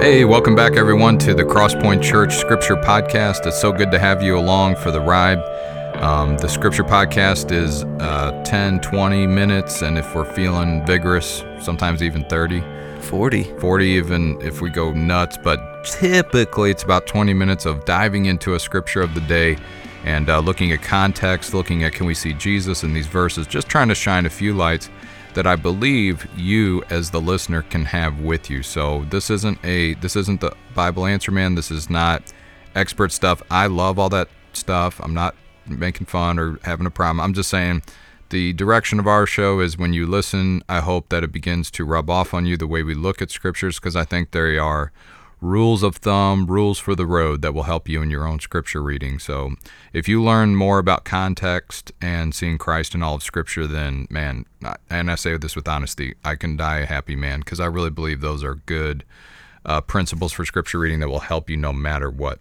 Hey, welcome back, everyone, to the Crosspoint Church Scripture Podcast. It's so good to have you along for the ride. Um, the Scripture Podcast is uh, 10, 20 minutes, and if we're feeling vigorous, sometimes even 30, 40. 40, even if we go nuts. But typically, it's about 20 minutes of diving into a scripture of the day and uh, looking at context, looking at can we see Jesus in these verses, just trying to shine a few lights that I believe you as the listener can have with you. So this isn't a this isn't the Bible answer man. This is not expert stuff. I love all that stuff. I'm not making fun or having a problem. I'm just saying the direction of our show is when you listen, I hope that it begins to rub off on you the way we look at scriptures because I think they are rules of thumb, rules for the road that will help you in your own scripture reading. So, if you learn more about context and seeing Christ in all of scripture, then man, and I say this with honesty, I can die a happy man because I really believe those are good uh, principles for scripture reading that will help you no matter what.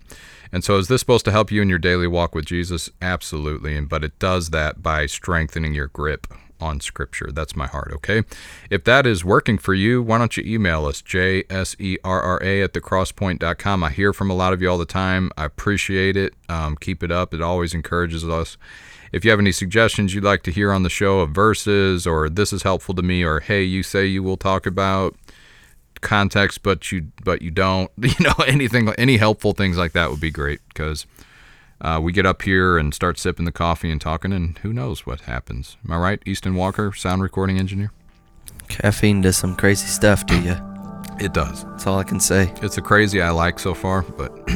And so, is this supposed to help you in your daily walk with Jesus? Absolutely. And but it does that by strengthening your grip on Scripture. That's my heart, okay? If that is working for you, why don't you email us, jserra at thecrosspoint.com. I hear from a lot of you all the time. I appreciate it. Um, keep it up, it always encourages us. If you have any suggestions you'd like to hear on the show of verses, or this is helpful to me, or hey, you say you will talk about context but you but you don't you know anything any helpful things like that would be great because uh, we get up here and start sipping the coffee and talking, and who knows what happens. Am I right, Easton Walker, sound recording engineer? Caffeine does some crazy stuff to you. It does. That's all I can say. It's a crazy I like so far, but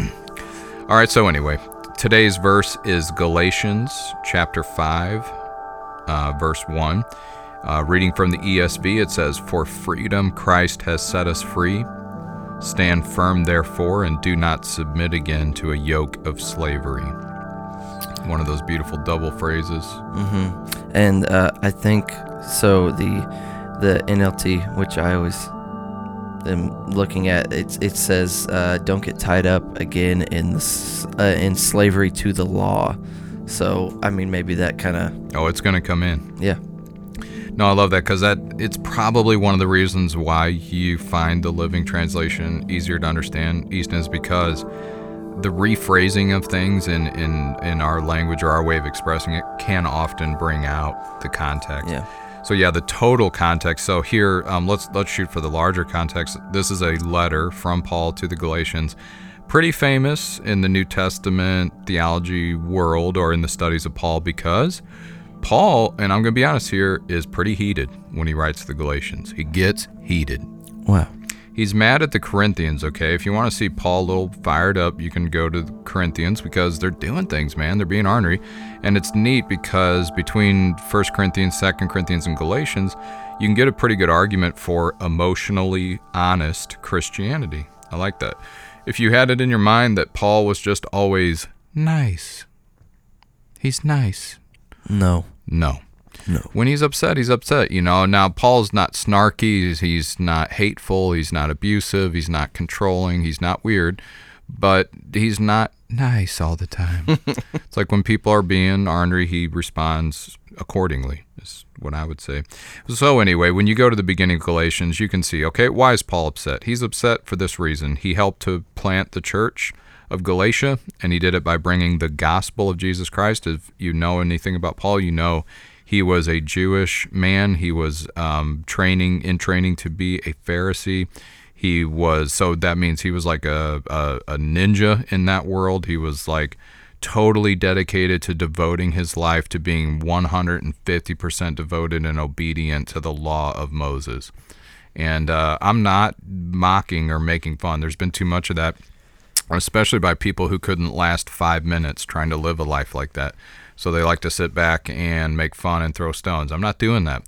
all right. So anyway, today's verse is Galatians chapter five, uh, verse one. Uh, reading from the ESV, it says, "For freedom Christ has set us free." Stand firm, therefore, and do not submit again to a yoke of slavery. One of those beautiful double phrases. Mm-hmm. And uh, I think so. The the NLT, which I always am looking at, it it says, uh, "Don't get tied up again in the, uh, in slavery to the law." So I mean, maybe that kind of. Oh, it's going to come in. Yeah. No, I love that because that it's probably one of the reasons why you find the Living Translation easier to understand. Easton is because the rephrasing of things in, in in our language or our way of expressing it can often bring out the context. Yeah. So yeah, the total context. So here, um, let's let's shoot for the larger context. This is a letter from Paul to the Galatians, pretty famous in the New Testament theology world or in the studies of Paul because Paul, and I'm going to be honest here, is pretty heated when he writes the Galatians. He gets heated. Wow. He's mad at the Corinthians, okay? If you want to see Paul a little fired up, you can go to the Corinthians because they're doing things, man. They're being ornery. And it's neat because between 1 Corinthians, 2 Corinthians, and Galatians, you can get a pretty good argument for emotionally honest Christianity. I like that. If you had it in your mind that Paul was just always nice, he's nice. No. No. No. When he's upset, he's upset. You know, now Paul's not snarky, he's not hateful, he's not abusive, he's not controlling, he's not weird, but he's not nice all the time. it's like when people are being ornery, he responds accordingly, is what I would say. So, anyway, when you go to the beginning of Galatians, you can see, okay, why is Paul upset? He's upset for this reason. He helped to plant the church of Galatia, and he did it by bringing the gospel of Jesus Christ. If you know anything about Paul, you know he was a Jewish man. He was um, training in training to be a Pharisee. He was so that means he was like a, a, a ninja in that world. He was like totally dedicated to devoting his life to being 150% devoted and obedient to the law of Moses. And uh, I'm not mocking or making fun. There's been too much of that especially by people who couldn't last five minutes trying to live a life like that. So they like to sit back and make fun and throw stones. I'm not doing that.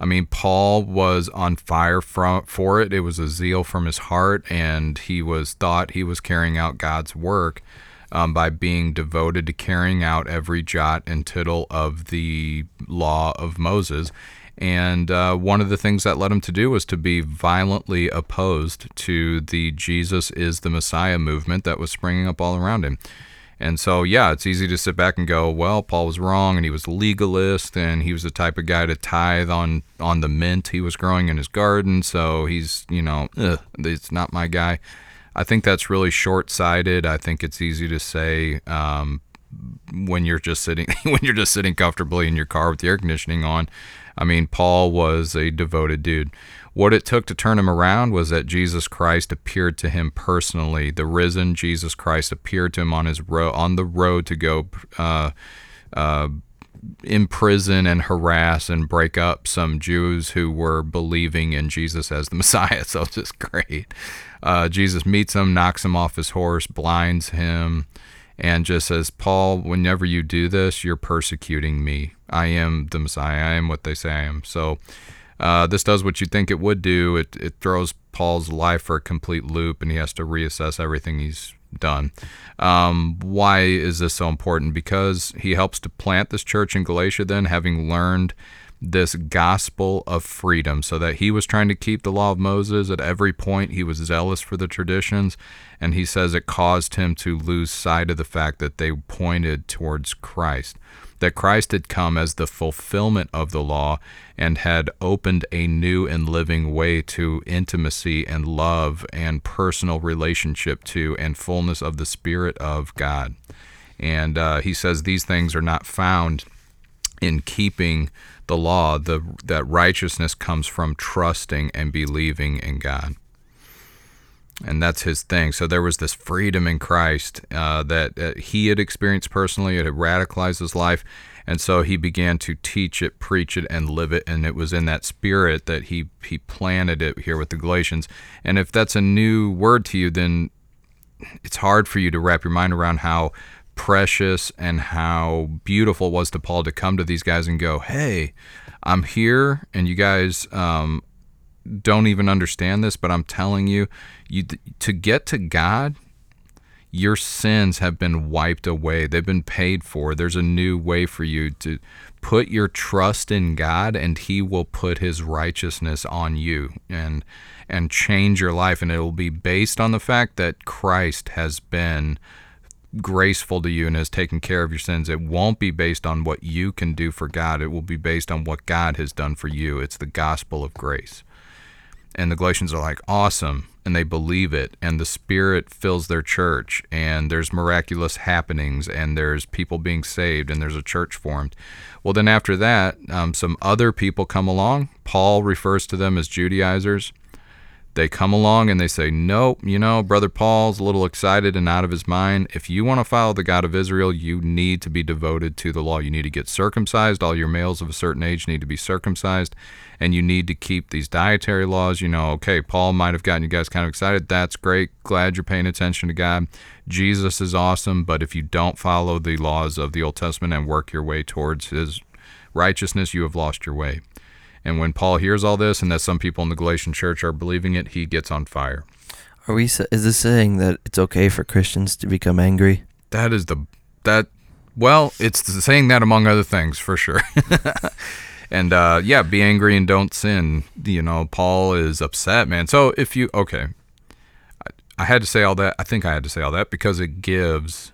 I mean, Paul was on fire for it. It was a zeal from his heart, and he was thought he was carrying out God's work um, by being devoted to carrying out every jot and tittle of the law of Moses. And uh, one of the things that led him to do was to be violently opposed to the Jesus is the Messiah movement that was springing up all around him. And so, yeah, it's easy to sit back and go, well, Paul was wrong, and he was legalist, and he was the type of guy to tithe on on the mint he was growing in his garden. So he's, you know, ugh, it's not my guy. I think that's really short-sighted. I think it's easy to say um, when you're just sitting when you're just sitting comfortably in your car with the air conditioning on. I mean, Paul was a devoted dude. What it took to turn him around was that Jesus Christ appeared to him personally. The risen Jesus Christ appeared to him on his road on the road to go uh, uh, imprison and harass and break up some Jews who were believing in Jesus as the Messiah. So it's just great. Uh, Jesus meets him, knocks him off his horse, blinds him, and just says, Paul, whenever you do this, you're persecuting me. I am the Messiah. I am what they say I am. So uh, this does what you think it would do. It, it throws Paul's life for a complete loop, and he has to reassess everything he's done. Um, why is this so important? Because he helps to plant this church in Galatia, then, having learned this gospel of freedom, so that he was trying to keep the law of Moses at every point. He was zealous for the traditions, and he says it caused him to lose sight of the fact that they pointed towards Christ that Christ had come as the fulfillment of the law and had opened a new and living way to intimacy and love and personal relationship to and fullness of the Spirit of God. And uh, he says these things are not found in keeping the law, the, that righteousness comes from trusting and believing in God and that's his thing. So there was this freedom in Christ uh, that, that he had experienced personally. It had radicalized his life, and so he began to teach it, preach it, and live it. And it was in that spirit that he he planted it here with the Galatians. And if that's a new word to you, then it's hard for you to wrap your mind around how precious and how beautiful it was to Paul to come to these guys and go, "Hey, I'm here, and you guys." Um, don't even understand this, but I'm telling you, you to get to God, your sins have been wiped away. They've been paid for. There's a new way for you to put your trust in God and he will put his righteousness on you and and change your life and it will be based on the fact that Christ has been graceful to you and has taken care of your sins. It won't be based on what you can do for God. It will be based on what God has done for you. It's the gospel of grace. And the Galatians are like, awesome. And they believe it. And the Spirit fills their church. And there's miraculous happenings. And there's people being saved. And there's a church formed. Well, then after that, um, some other people come along. Paul refers to them as Judaizers they come along and they say, Nope, you know, Brother Paul's a little excited and out of his mind. If you want to follow the God of Israel, you need to be devoted to the law. You need to get circumcised. All your males of a certain age need to be circumcised. And you need to keep these dietary laws. You know, okay, Paul might have gotten you guys kind of excited. That's great. Glad you're paying attention to God. Jesus is awesome. But if you don't follow the laws of the Old Testament and work your way towards his righteousness, you have lost your way. And when Paul hears all this and that some people in the Galatian church are believing it, he gets on fire. Are we? Is this saying that it's okay for Christians to become angry? That is the that. Well, it's saying that among other things for sure. and uh, yeah, be angry and don't sin. You know, Paul is upset, man. So if you okay, I, I had to say all that. I think I had to say all that because it gives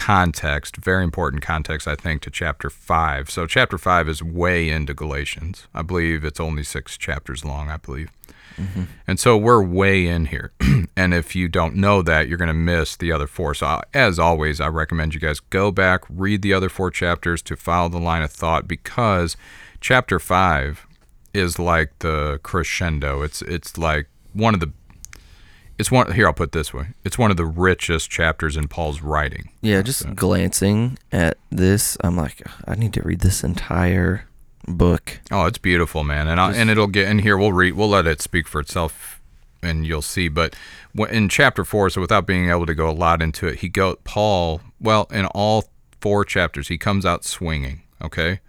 context, very important context, I think, to chapter 5. So, chapter 5 is way into Galatians. I believe it's only six chapters long, I believe. Mm-hmm. And so we're way in here. and if you don't know that, you're going to miss the other four. So, as always, I recommend you guys go back, read the other four chapters to follow the line of thought because chapter 5 is like the crescendo. It's it's like one of the it's one here i'll put this way. It's one of the richest chapters in paul's writing. Yeah just so. glancing at this i'm like i need to read this entire book. Oh it's beautiful man. And I, and it'll get in here we'll read we'll let it speak for itself and you'll see. But in chapter 4 so without being able to go a lot into it he go paul well in all four chapters he comes out swinging okay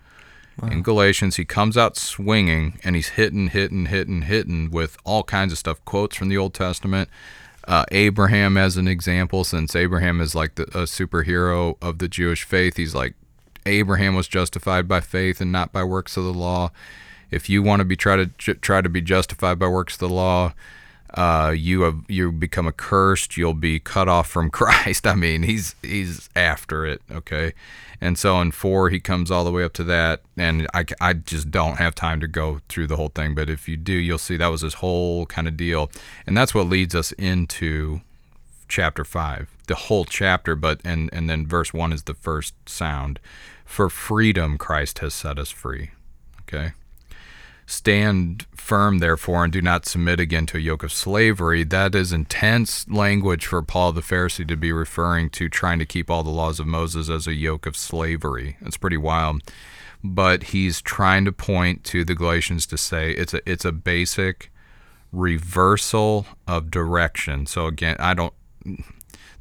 Wow. In Galatians, he comes out swinging and he's hitting, hitting, hitting, hitting with all kinds of stuff. Quotes from the Old Testament. Uh, Abraham, as an example, since Abraham is like the, a superhero of the Jewish faith, he's like, Abraham was justified by faith and not by works of the law. If you want to be try to try to be justified by works of the law, uh, you have you become accursed. You'll be cut off from Christ. I mean, he's he's after it. Okay, and so in four he comes all the way up to that, and I I just don't have time to go through the whole thing. But if you do, you'll see that was his whole kind of deal, and that's what leads us into chapter 5, the whole chapter, but and and then verse 1 is the first sound. For freedom Christ has set us free. Okay? Stand firm, therefore, and do not submit again to a yoke of slavery. That is intense language for Paul the Pharisee to be referring to trying to keep all the laws of Moses as a yoke of slavery. It's pretty wild. But he's trying to point to the Galatians to say it's a it's a basic reversal of direction. So again, I don't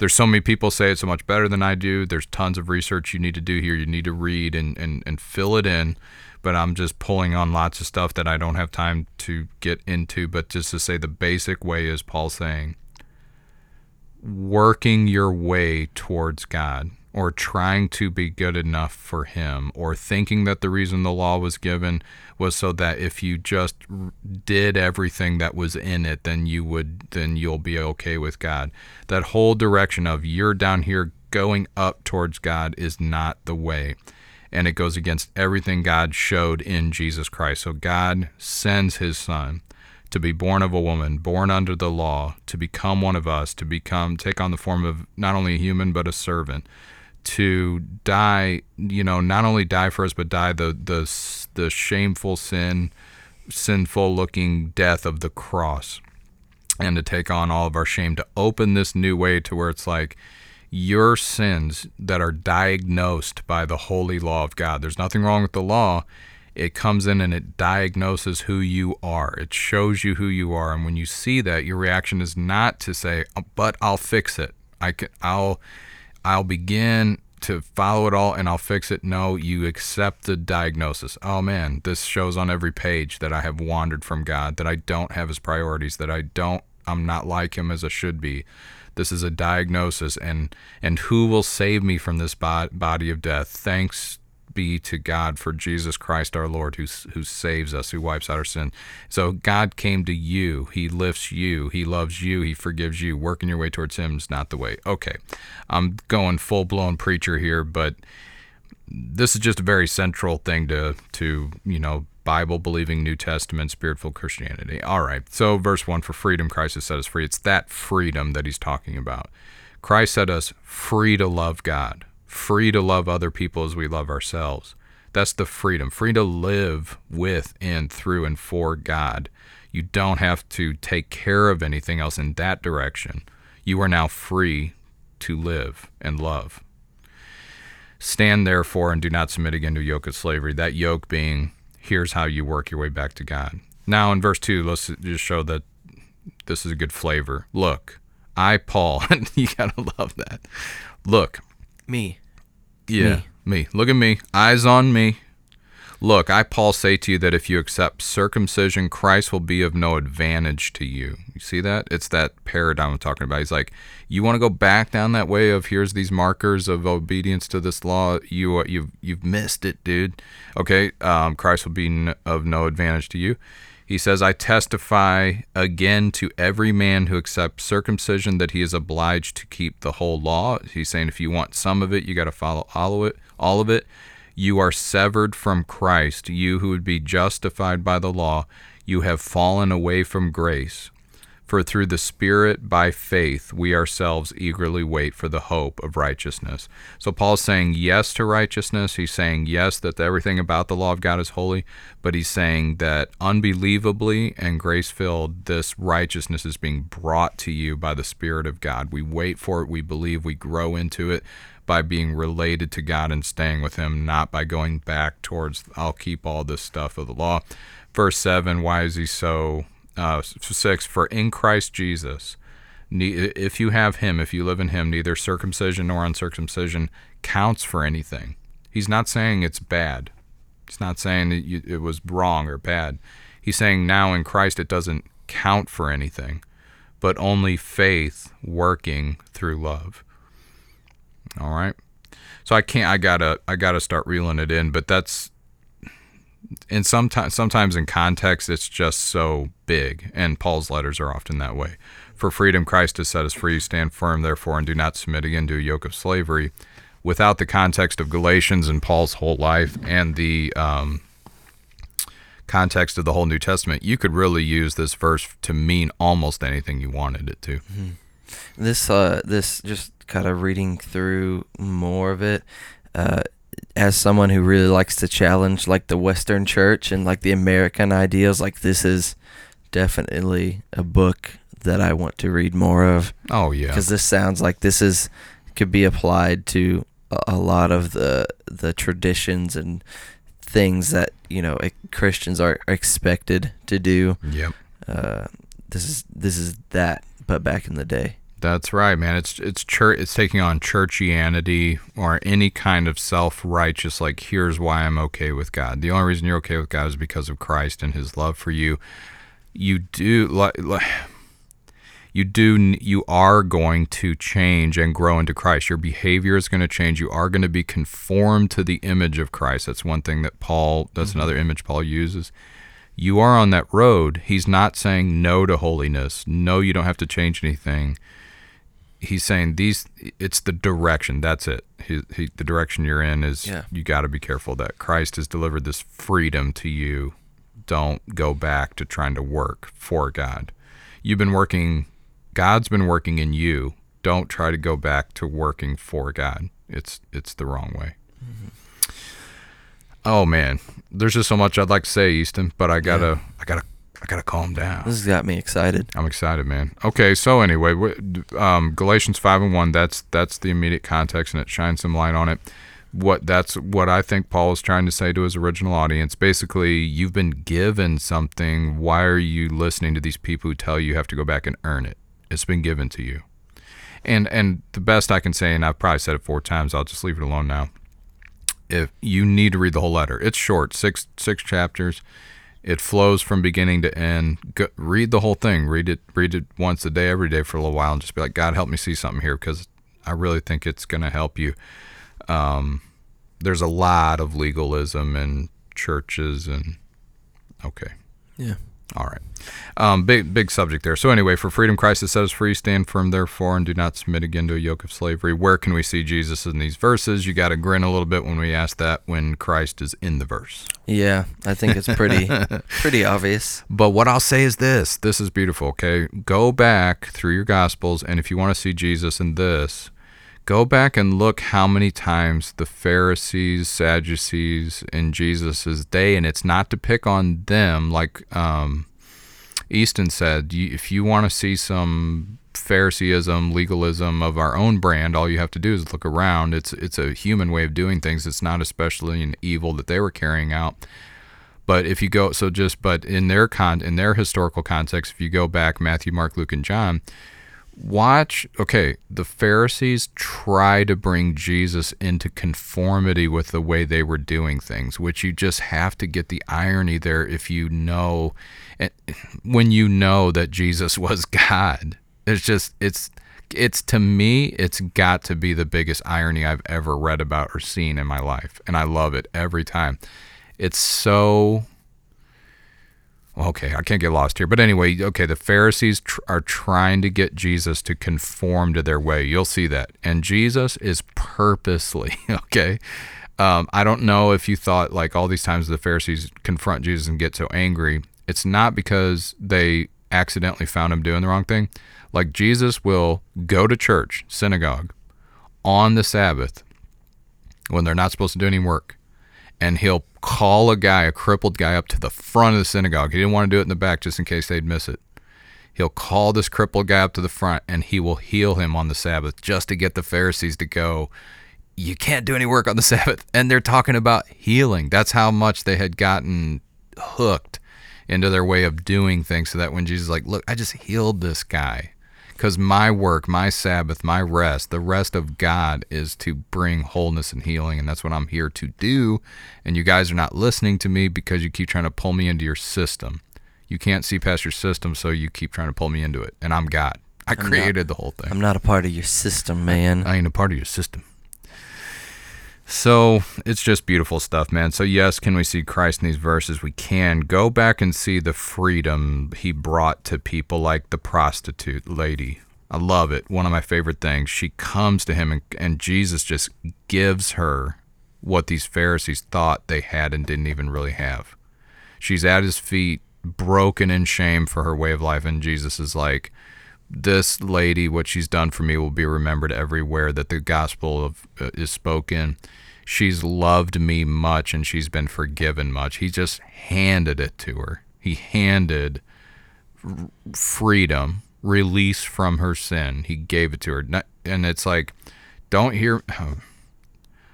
there's so many people say it so much better than I do. There's tons of research you need to do here. You need to read and, and, and fill it in but I'm just pulling on lots of stuff that I don't have time to get into. But just to say the basic way is Paul saying, working your way towards God or trying to be good enough for Him or thinking that the reason the law was given was so that if you just did everything that was in it, then you would, then you'll be okay with God. That whole direction of you're down here going up towards God is not the way and it goes against everything God showed in Jesus Christ. So God sends his son to be born of a woman, born under the law, to become one of us, to become take on the form of not only a human but a servant, to die, you know, not only die for us but die the the the shameful sin sinful looking death of the cross and to take on all of our shame to open this new way to where it's like your sins that are diagnosed by the holy law of God. There's nothing wrong with the law. It comes in and it diagnoses who you are. It shows you who you are. And when you see that, your reaction is not to say, oh, "But I'll fix it. I can, I'll, I'll begin to follow it all and I'll fix it." No, you accept the diagnosis. Oh man, this shows on every page that I have wandered from God, that I don't have His priorities, that I don't, I'm not like Him as I should be this is a diagnosis, and and who will save me from this body of death? Thanks be to God for Jesus Christ our Lord, who who saves us, who wipes out our sin. So God came to you. He lifts you. He loves you. He forgives you. Working your way towards Him is not the way. Okay, I'm going full blown preacher here, but this is just a very central thing to to you know Bible believing New Testament spiritual Christianity. All right. So, verse 1 for freedom, Christ has set us free. It's that freedom that he's talking about. Christ set us free to love God, free to love other people as we love ourselves. That's the freedom, free to live with and through and for God. You don't have to take care of anything else in that direction. You are now free to live and love. Stand therefore and do not submit again to yoke of slavery. That yoke being here's how you work your way back to God. Now, in verse 2, let's just show that this is a good flavor. Look, I, Paul, you gotta love that. Look. Me. Yeah, me. me. Look at me. Eyes on me. Look, I, Paul, say to you that if you accept circumcision, Christ will be of no advantage to you. You see that? It's that paradigm I'm talking about. He's like, you want to go back down that way of here's these markers of obedience to this law. You you've you've missed it, dude. Okay, um, Christ will be of no advantage to you. He says, I testify again to every man who accepts circumcision that he is obliged to keep the whole law. He's saying if you want some of it, you got to follow all of it. All of it. You are severed from Christ, you who would be justified by the law. You have fallen away from grace. For through the Spirit, by faith, we ourselves eagerly wait for the hope of righteousness. So Paul's saying yes to righteousness. He's saying yes that everything about the law of God is holy, but he's saying that unbelievably and grace filled, this righteousness is being brought to you by the Spirit of God. We wait for it, we believe, we grow into it by being related to God and staying with Him, not by going back towards, I'll keep all this stuff of the law. Verse 7, why is He so? Uh, 6, for in Christ Jesus, if you have Him, if you live in Him, neither circumcision nor uncircumcision counts for anything. He's not saying it's bad. He's not saying that you, it was wrong or bad. He's saying now in Christ it doesn't count for anything, but only faith working through love. All right. So I can't. I gotta. I gotta start reeling it in. But that's. And sometimes, sometimes in context, it's just so big. And Paul's letters are often that way. For freedom, Christ has set us free. Stand firm, therefore, and do not submit again to a yoke of slavery. Without the context of Galatians and Paul's whole life and the um, context of the whole New Testament, you could really use this verse to mean almost anything you wanted it to. Mm-hmm. This uh this just kind of reading through more of it uh as someone who really likes to challenge like the western church and like the American ideals like this is definitely a book that I want to read more of Oh yeah. because this sounds like this is could be applied to a, a lot of the the traditions and things that you know Christians are expected to do. Yep. Uh, this is this is that, but back in the day. That's right, man. It's it's church. It's taking on churchianity or any kind of self-righteous. Like, here's why I'm okay with God. The only reason you're okay with God is because of Christ and His love for you. You do like, like you do you are going to change and grow into Christ. Your behavior is going to change. You are going to be conformed to the image of Christ. That's one thing that Paul. That's mm-hmm. another image Paul uses. You are on that road. He's not saying no to holiness. No, you don't have to change anything he's saying these it's the direction. That's it. He, he, the direction you're in is Yeah. you got to be careful that christ has delivered this freedom to you. Don't go back to trying to work for god. You've been working god's been working in you. Don't try to go back to working for god. It's it's the wrong way. Mm-hmm. Oh man. There's just so much i'd like to say easton but i gotta i gotta i gotta calm down This has got me excited. I'm excited, man. Okay, so anyway, um, Galatians five and one. That's that's the immediate context, and it shines some light on it. What that's what I think Paul is trying to say to his original audience. Basically, you've been given something. Why are you listening to these people who tell you you have to go back and earn it? It's been given to you. And and the best I can say, and I've probably said it four times. I'll just leave it alone now. If you need to read the whole letter, it's short, six six chapters. It flows from beginning to end. Go, read the whole thing. Read it. Read it once a day, every day for a little while, and just be like, God, help me see something here, because I really think it's going to help you. Um, there's a lot of legalism in churches, and okay, Yeah. All right. Um, big big subject there. So anyway, for freedom Christ has set us free. Stand firm, therefore, and do not submit again to a yoke of slavery. Where can we see Jesus in these verses? You got to grin a little bit when we ask that. When Christ is in the verse. Yeah, I think it's pretty pretty obvious. But what I'll say is this this is beautiful, okay? Go back through your Gospels, and if you want to see Jesus in this, go back and look how many times the Pharisees, Sadducees in Jesus' day, and it's not to pick on them, like um, Easton said, if you want to see some Phariseeism, legalism of our own brand, all you have to do is look around. It's it's a human way of doing things. It's not especially an evil that they were carrying out. But if you go, so just, but in their con, in their historical context, if you go back, Matthew, Mark, Luke, and John, watch. Okay, the Pharisees try to bring Jesus into conformity with the way they were doing things, which you just have to get the irony there if you know, eh, when you know that Jesus was God. It's just, it's, it's to me, it's got to be the biggest irony I've ever read about or seen in my life, and I love it every time it's so okay i can't get lost here. But anyway okay the pharisees tr- are trying to get jesus to conform to their way. You'll see that. And jesus is purposely okay? Um, i don't know if you thought like all these times the pharisees confront jesus and get so angry it's not because they accidentally found him doing the wrong thing. Like jesus will go to church synagogue on the sabbath when they're not supposed to do any work and he'll call a guy, a crippled guy, up to the front of the synagogue. He didn't want to do it in the back just in case they'd miss it. He'll call this crippled guy up to the front and he will heal him on the Sabbath just to get the Pharisees to go, You can't do any work on the Sabbath. And they're talking about healing. That's how much they had gotten hooked into their way of doing things so that when Jesus like, Look, I just healed this guy. Because my work, my Sabbath, my rest, the rest of God is to bring wholeness and healing. And that's what I'm here to do. And you guys are not listening to me because you keep trying to pull me into your system. You can't see past your system, so you keep trying to pull me into it. And I'm God. I not- created the whole thing. I'm not a part of your system, man. I ain't a part of your system. So it's just beautiful stuff, man. So, yes, can we see Christ in these verses? We can. Go back and see the freedom he brought to people like the prostitute lady. I love it. One of my favorite things. She comes to him, and, and Jesus just gives her what these Pharisees thought they had and didn't even really have. She's at his feet, broken in shame for her way of life, and Jesus is like, this lady, what she's done for me, will be remembered everywhere that the gospel of uh, is spoken. She's loved me much, and she's been forgiven much. He just handed it to her. He handed freedom, release from her sin. He gave it to her, and it's like, don't hear.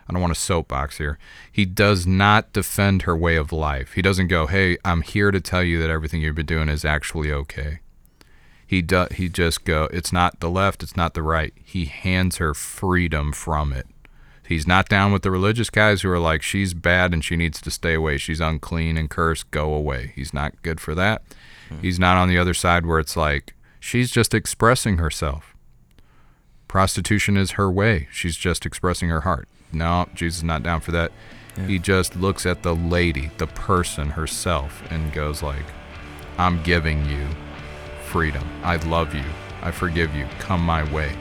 I don't want to soapbox here. He does not defend her way of life. He doesn't go, "Hey, I'm here to tell you that everything you've been doing is actually okay." He do, he just go, "It's not the left, it's not the right." He hands her freedom from it. He's not down with the religious guys who are like, "She's bad and she needs to stay away. She's unclean and cursed. Go away." He's not good for that. Hmm. He's not on the other side where it's like, "She's just expressing herself." prostitution is her way. She's just expressing her heart. No, Jesus is not down for that. He just looks at the lady, the person herself, and goes like, "I'm giving you freedom. I love you. I forgive you. Come my way.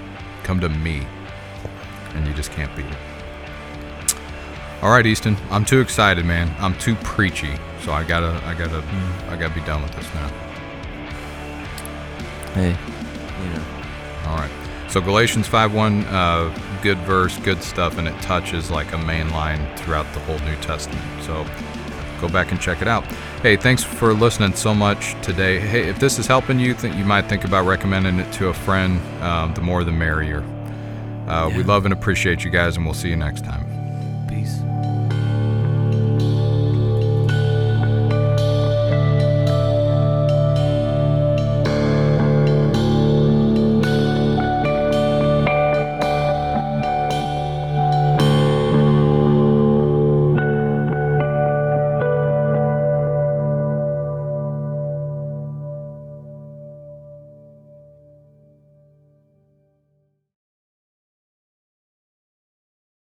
Come to me." And you just can't beat it. All right, Easton. I'm too excited, man. I'm too preachy. So I gotta, I gotta, I gotta be done with this now. Hey, you know. All right. So Galatians 5:1, uh, good verse, good stuff, and it touches like a main line throughout the whole New Testament. So go back and check it out. Hey, thanks for listening so much today. Hey, if this is helping you, think you might think about recommending it to a friend. Um, the more, the merrier. Uh, We love and appreciate you guys, and we'll see you next time. Peace.